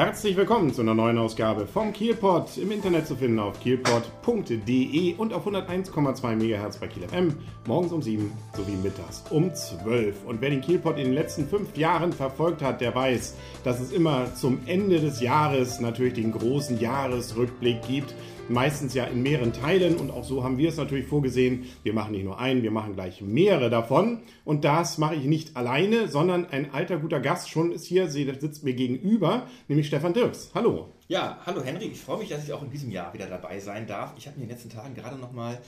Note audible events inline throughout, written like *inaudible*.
Herzlich willkommen zu einer neuen Ausgabe vom Kielpot. Im Internet zu finden auf kielpot.de und auf 101,2 MHz bei Kiel FM. Morgens um 7 sowie mittags um 12. Und wer den Kielpot in den letzten fünf Jahren verfolgt hat, der weiß, dass es immer zum Ende des Jahres natürlich den großen Jahresrückblick gibt meistens ja in mehreren Teilen und auch so haben wir es natürlich vorgesehen. Wir machen nicht nur einen, wir machen gleich mehrere davon und das mache ich nicht alleine, sondern ein alter guter Gast schon ist hier, sitzt mir gegenüber, nämlich Stefan Dirks. Hallo. Ja, hallo Henry, ich freue mich, dass ich auch in diesem Jahr wieder dabei sein darf. Ich habe in den letzten Tagen gerade noch mal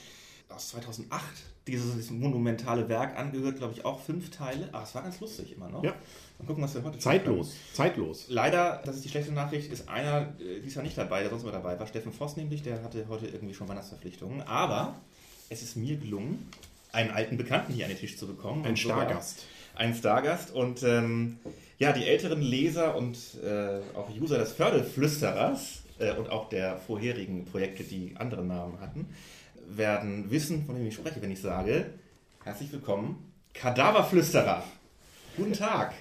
aus 2008 dieses, dieses monumentale Werk angehört, glaube ich, auch fünf Teile. Aber es war ganz lustig immer noch. Ja. Mal gucken, was wir heute Zeitlos, zeitlos. Leider, das ist die schlechte Nachricht, ist einer äh, diesmal nicht dabei, der sonst mal dabei war. Steffen Voss nämlich, der hatte heute irgendwie schon Weihnachtsverpflichtungen. Aber es ist mir gelungen, einen alten Bekannten hier an den Tisch zu bekommen. Ein Stargast. Ein Stargast. Und ähm, ja, die älteren Leser und äh, auch User des Förderflüsterers äh, und auch der vorherigen Projekte, die andere Namen hatten, werden wissen, von wem ich spreche, wenn ich sage, herzlich willkommen, Kadaverflüsterer. Guten Tag.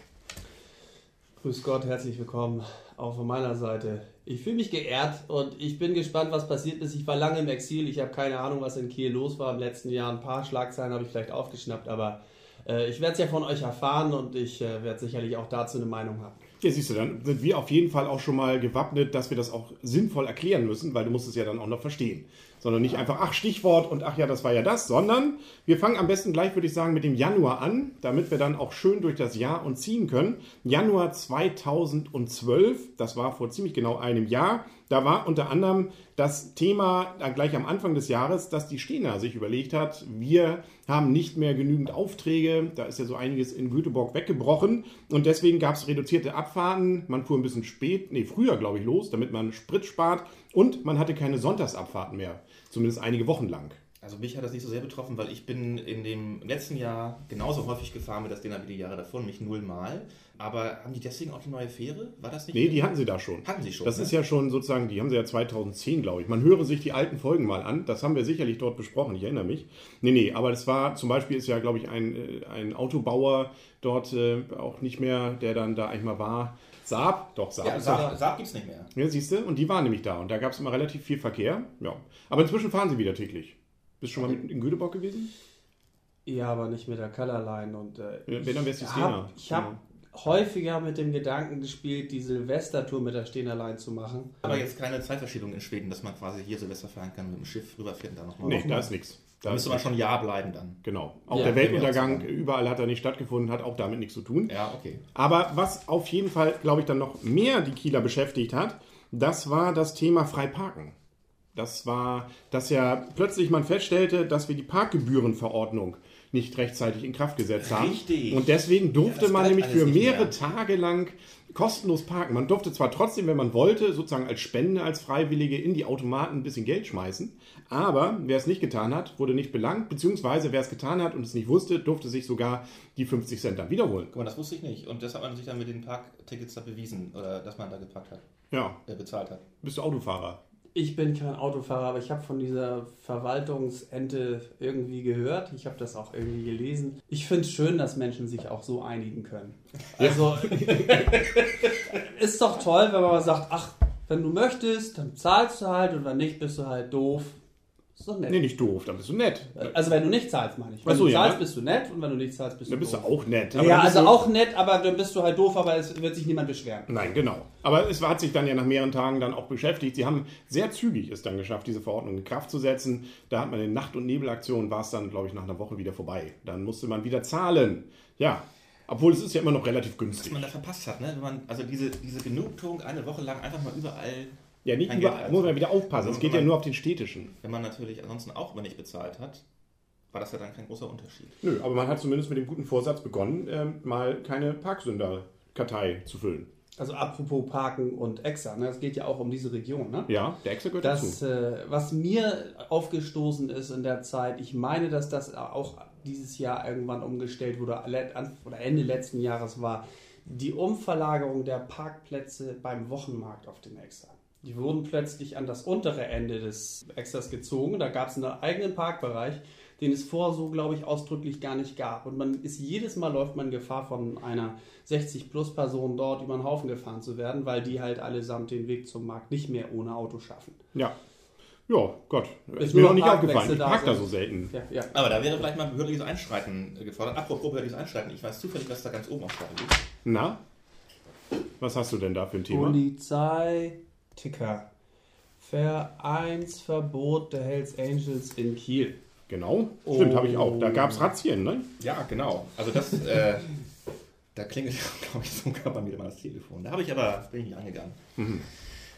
Grüß Gott, herzlich willkommen auch von meiner Seite. Ich fühle mich geehrt und ich bin gespannt, was passiert ist. Ich war lange im Exil, ich habe keine Ahnung, was in Kiel los war im letzten Jahr. Ein paar Schlagzeilen habe ich vielleicht aufgeschnappt, aber äh, ich werde es ja von euch erfahren und ich äh, werde sicherlich auch dazu eine Meinung haben. Ja, siehst du, dann sind wir auf jeden Fall auch schon mal gewappnet, dass wir das auch sinnvoll erklären müssen, weil du musst es ja dann auch noch verstehen. Sondern nicht einfach, ach, Stichwort und ach ja, das war ja das, sondern wir fangen am besten gleich, würde ich sagen, mit dem Januar an, damit wir dann auch schön durch das Jahr und ziehen können. Januar 2012, das war vor ziemlich genau einem Jahr, da war unter anderem das Thema dann gleich am Anfang des Jahres, dass die Stena sich überlegt hat, wir haben nicht mehr genügend Aufträge, da ist ja so einiges in Göteborg weggebrochen. Und deswegen gab es reduzierte Abfahrten, man fuhr ein bisschen spät, nee, früher glaube ich los, damit man Sprit spart. Und man hatte keine Sonntagsabfahrten mehr, zumindest einige Wochen lang. Also mich hat das nicht so sehr betroffen, weil ich bin in dem letzten Jahr genauso häufig gefahren mit das Stena wie die Jahre davor, nämlich nullmal. Aber haben die deswegen auch die neue Fähre? War das nicht? Nee, die hatten sie da schon. Hatten sie schon. Das ne? ist ja schon sozusagen, die haben sie ja 2010, glaube ich. Man höre sich die alten Folgen mal an. Das haben wir sicherlich dort besprochen, ich erinnere mich. Nee, nee, aber das war, zum Beispiel ist ja, glaube ich, ein, äh, ein Autobauer dort äh, auch nicht mehr, der dann da eigentlich mal war. Saab, doch, Saab. Ja, Saab, Saab gibt es nicht mehr. Ja, siehst du? Und die waren nämlich da. Und da gab es immer relativ viel Verkehr. Ja. Aber inzwischen fahren sie wieder täglich. Bist du schon mal mit in Göteborg gewesen? Ja, aber nicht mit der Colorline und äh, Wenn, dann wär's die ich Stena. habe hab häufiger mit dem Gedanken gespielt, die Silvestertour mit der Stena Line zu machen. Aber jetzt keine Zeitverschiebung in Schweden, dass man quasi hier Silvester fahren kann, mit dem Schiff rüberfährt und dann nochmal. Nee, da ist nichts. Da müsste man schon Ja bleiben dann. Genau. Auch Ja, der Weltuntergang, überall hat er nicht stattgefunden, hat auch damit nichts zu tun. Ja, okay. Aber was auf jeden Fall, glaube ich, dann noch mehr die Kieler beschäftigt hat, das war das Thema Freiparken. Das war, dass ja plötzlich man feststellte, dass wir die Parkgebührenverordnung nicht rechtzeitig in Kraft gesetzt haben. Richtig. Und deswegen durfte Ja, man nämlich für mehrere mehr. Tage lang kostenlos parken. Man durfte zwar trotzdem, wenn man wollte, sozusagen als Spende, als Freiwillige in die Automaten ein bisschen Geld schmeißen, aber wer es nicht getan hat, wurde nicht belangt, beziehungsweise wer es getan hat und es nicht wusste, durfte sich sogar die 50 Cent dann wiederholen. Guck mal, das wusste ich nicht. Und das hat man sich dann mit den Parktickets da bewiesen, oder dass man da geparkt hat, Ja, äh, bezahlt hat. bist du Autofahrer? Ich bin kein Autofahrer, aber ich habe von dieser Verwaltungsente irgendwie gehört. Ich habe das auch irgendwie gelesen. Ich finde es schön, dass Menschen sich auch so einigen können. Also *laughs* ist doch toll, wenn man sagt, ach, wenn du möchtest, dann zahlst du halt und wenn nicht, bist du halt doof. Ist doch nett. Nee, nicht doof, dann bist du nett. Also wenn du nicht zahlst, meine ich. Wenn so, du ja. zahlst, bist du nett und wenn du nicht zahlst, bist du Dann bist du doof. auch nett. ja, dann bist also du- auch nett, aber dann bist du halt doof, aber es wird sich niemand beschweren. Nein, genau. Aber es hat sich dann ja nach mehreren Tagen dann auch beschäftigt. Sie haben sehr zügig es dann geschafft, diese Verordnung in Kraft zu setzen. Da hat man in Nacht- und Nebelaktionen, war es dann, glaube ich, nach einer Woche wieder vorbei. Dann musste man wieder zahlen. Ja, obwohl es ist ja immer noch relativ Was günstig. man da verpasst hat, ne? Wenn man, also diese, diese Genugtuung eine Woche lang einfach mal überall, Ja, nicht überall, Geld muss man wieder aufpassen. Es Also, geht ja man- nur auf den städtischen. wenn man natürlich ansonsten auch mal nicht bezahlt hat, war das ja dann kein großer Unterschied. Nö, aber man hat zumindest mit dem guten Vorsatz begonnen, ähm, mal keine Parksünder-Kartei zu füllen. Also apropos Parken und Exa, ne? das geht ja auch um diese Region. Ne? Ja, der Extra gehört Das, dazu. äh, was mir aufgestoßen ist in der Zeit, ich meine, dass das auch dieses Jahr irgendwann umgestellt wurde, oder Ende letzten Jahres war, die Umverlagerung der Parkplätze beim Wochenmarkt auf dem Exa. Die wurden plötzlich an das untere Ende des Extras gezogen. Da gab es einen eigenen Parkbereich. den es vorher so, glaube ich, ausdrücklich gar nicht gab. Und man ist jedes Mal läuft man Gefahr von einer 60-Plus-Person dort über den Haufen gefahren zu werden, weil die halt allesamt den Weg zum Markt nicht mehr ohne Auto schaffen. Ja. Ja, Gott. Ist Ist mir noch nicht aufgefallen. Ich da park da so selten. Ja, ja. Aber da wäre vielleicht mal behördliches Einschreiten gefordert. Apropos behördliches Einschreiten, ich weiß zufällig, was da ganz oben auf Stapel liegt. Na? Was hast du denn da für ein Thema? Polizei, Ticker. Vereinsverbot der Hells Angels in Kiel. Genau. Stimmt, Oh. habe ich auch. Da gab es Razzien, ne? Ja, genau. Also das, äh, *laughs* da klingelt, glaube ich, sogar bei mir mal das Telefon. Da habe ich aber, bin ich nicht angegangen.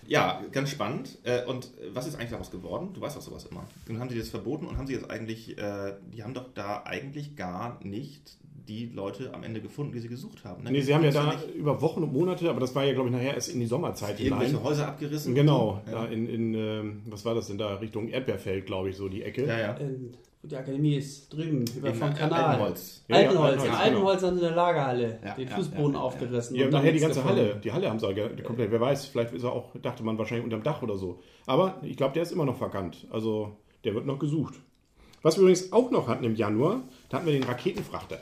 Ja, ganz spannend. Äh, Und was ist eigentlich daraus geworden? Du weißt doch sowas immer. Nun haben sie das verboten und haben sie jetzt eigentlich, äh, die haben doch da eigentlich gar nicht die Leute am Ende gefunden, die sie gesucht haben. ne? Nee, sie haben ja da über Wochen und Monate, aber das war ja, glaube ich, nachher erst in die Sommerzeit irgendwelche hinein. Häuser abgerissen. Genau, Ja. da in, in ähm, was war das denn da, Richtung Erdbeerfeld, glaube ich, so die Ecke. Ja, ja. In, die Akademie ist drüben, über In vom Kanal. Altenholz. Ja, ja, Altenholz, Altenholz, genau. Altenholz haben sie eine Lagerhalle, Ja, den ja, Fußboden ja, ja. aufgerissen. Ja, und nachher die ganze gefunden. Halle, die Halle haben sie ge- komplett, wer weiß, vielleicht ist er auch, dachte man wahrscheinlich unterm Dach oder so. Aber ich glaube, der ist immer noch vakant, also der wird noch gesucht. Was wir übrigens auch noch hatten im Januar, da hatten wir den Raketenfrachter.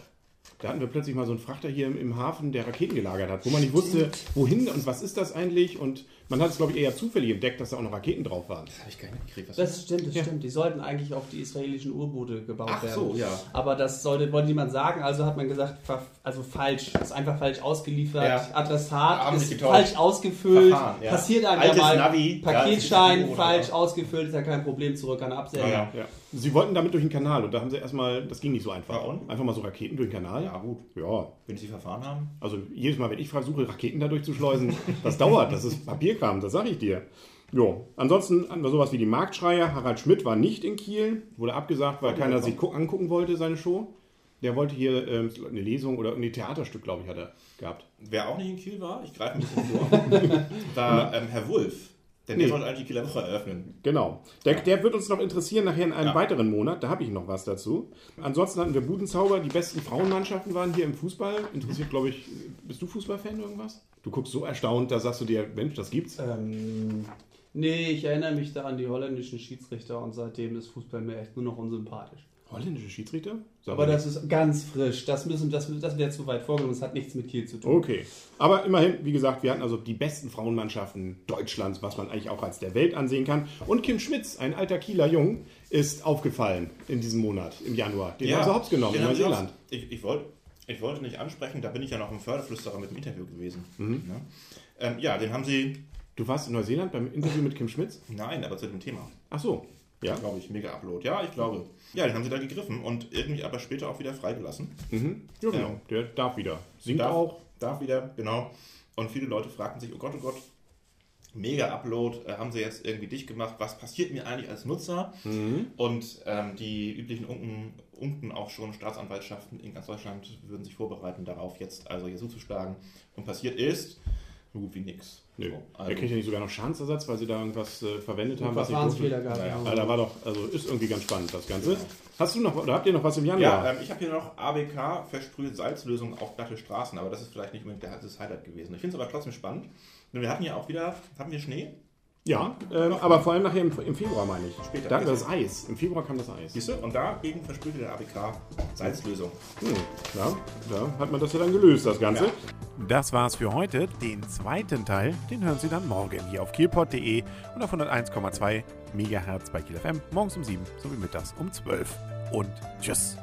Da hatten wir plötzlich mal so einen Frachter hier im, im Hafen, der Raketen gelagert hat, wo man nicht wusste, wohin und was ist das eigentlich. Und man hat es, glaube ich, eher zufällig entdeckt, dass da auch noch Raketen drauf waren. Das habe ich gar nicht mitgekriegt. Was Das stimmt, das Ja. stimmt. Die sollten eigentlich auf die israelischen U-Boote gebaut Ach werden. so, ja. Aber das sollte, wollte niemand sagen, also hat man gesagt, also falsch. Ist einfach falsch ausgeliefert. Ja. Adressat ist getäuscht. falsch ausgefüllt. Verfahren, ja. Passiert einem Altes ja mal. Navi. Paketschein Ja, falsch ausgefüllt, ist ja kein Problem, zurück an Absender. Ja, ja. Ja. Sie wollten damit durch den Kanal und da haben sie erstmal, das ging nicht so einfach. Ja, und? Einfach mal so Raketen durch den Kanal. Ja, gut. Ja, Wenn sie verfahren haben. Also jedes Mal, wenn ich versuche, Raketen da durchzuschleusen, *laughs* das dauert, das ist Papierkram, das sage ich dir. Jo, ansonsten hatten wir sowas wie die Marktschreier. Harald Schmidt war nicht in Kiel, wurde abgesagt, weil keiner sich gu- angucken wollte, seine Show. Der wollte hier ähm, eine Lesung oder ein Theaterstück, glaube ich, hat er gehabt. Wer auch nicht in Kiel war, ich greife ein bisschen vor, *laughs* war ähm, Herr Wulff. Denn der Nee. sollte eigentlich die Kieler Woche eröffnen. Genau. Der, der wird uns noch interessieren nachher in einem Ja. weiteren Monat. Da habe ich noch was dazu. Ansonsten hatten wir Budenzauber. Die besten Frauenmannschaften waren hier im Fußball. Interessiert, glaube ich, bist du Fußballfan irgendwas? Du guckst so erstaunt, da sagst du dir, Mensch, das gibt's. Ähm, nee, ich erinnere mich da an die holländischen Schiedsrichter und seitdem ist Fußball mir echt nur noch unsympathisch. Holländische Schiedsrichter? Sag Aber das ist ganz frisch. Das, müssen, das, das wäre zu weit vorgenommen. Das hat nichts mit Kiel zu tun. Okay. Aber immerhin, wie gesagt, wir hatten also die besten Frauenmannschaften Deutschlands, was man eigentlich auch als der Welt ansehen kann. Und Kim Schmitz, ein alter Kieler Jung, ist aufgefallen in diesem Monat, im Januar. Den haben sie hops genommen in Neuseeland. Ich, ich, wollte, ich wollte nicht ansprechen, da bin ich ja noch im Förderflüsterer mit dem Interview gewesen. Mhm. Ne? Ähm, ja, den haben sie, Du warst in Neuseeland beim Interview mit Kim Schmitz? nein, aber zu dem Thema. Ach so. Ja. Glaube ich, mega Upload. Ja, ich glaube. Ja, den haben sie da gegriffen und irgendwie aber später auch wieder freigelassen. Mhm. Ja, genau. Der darf wieder. Singt darf, auch. Darf wieder, genau. Und viele Leute fragten sich, oh Gott, oh Gott, mega Upload, äh, haben sie jetzt irgendwie dicht gemacht, was passiert mir eigentlich als Nutzer? Mhm. Und ähm, die üblichen Unken, Unken auch schon Staatsanwaltschaften in ganz Deutschland würden sich vorbereiten darauf, jetzt also hier zuzuschlagen. Und passiert ist, so gut wie nix. Nö. So, er also, kriegt ja nicht sogar noch Schadensersatz, weil sie da irgendwas äh, verwendet haben, was nicht Verfahrensfehler durfte. gehabt. Naja, Ja, da war doch, also ist irgendwie ganz spannend, das Ganze. Ja. Hast du noch, oder habt ihr noch was im Januar? ja, ähm, ich habe hier noch ABK, versprühte Salzlösung auf glatte Straßen, aber das ist vielleicht nicht unbedingt der- das Highlight gewesen. Ich finde es aber trotzdem spannend. Denn wir hatten ja auch wieder, hatten wir Schnee? Ja, ähm, aber vor allem nachher im, im Februar, meine ich. Später. Da das Eis. Im Februar kam das Eis. Siehst du? Und dagegen versprühte der ABK Salzlösung. Hm, ja, da hat man das ja dann gelöst, das Ganze. Ja. Das war's für heute. Den zweiten Teil, den hören Sie dann morgen hier auf kielpot.de und auf 101,2 Megahertz bei Kiel FM, morgens um 7 sowie mittags um 12. Und tschüss.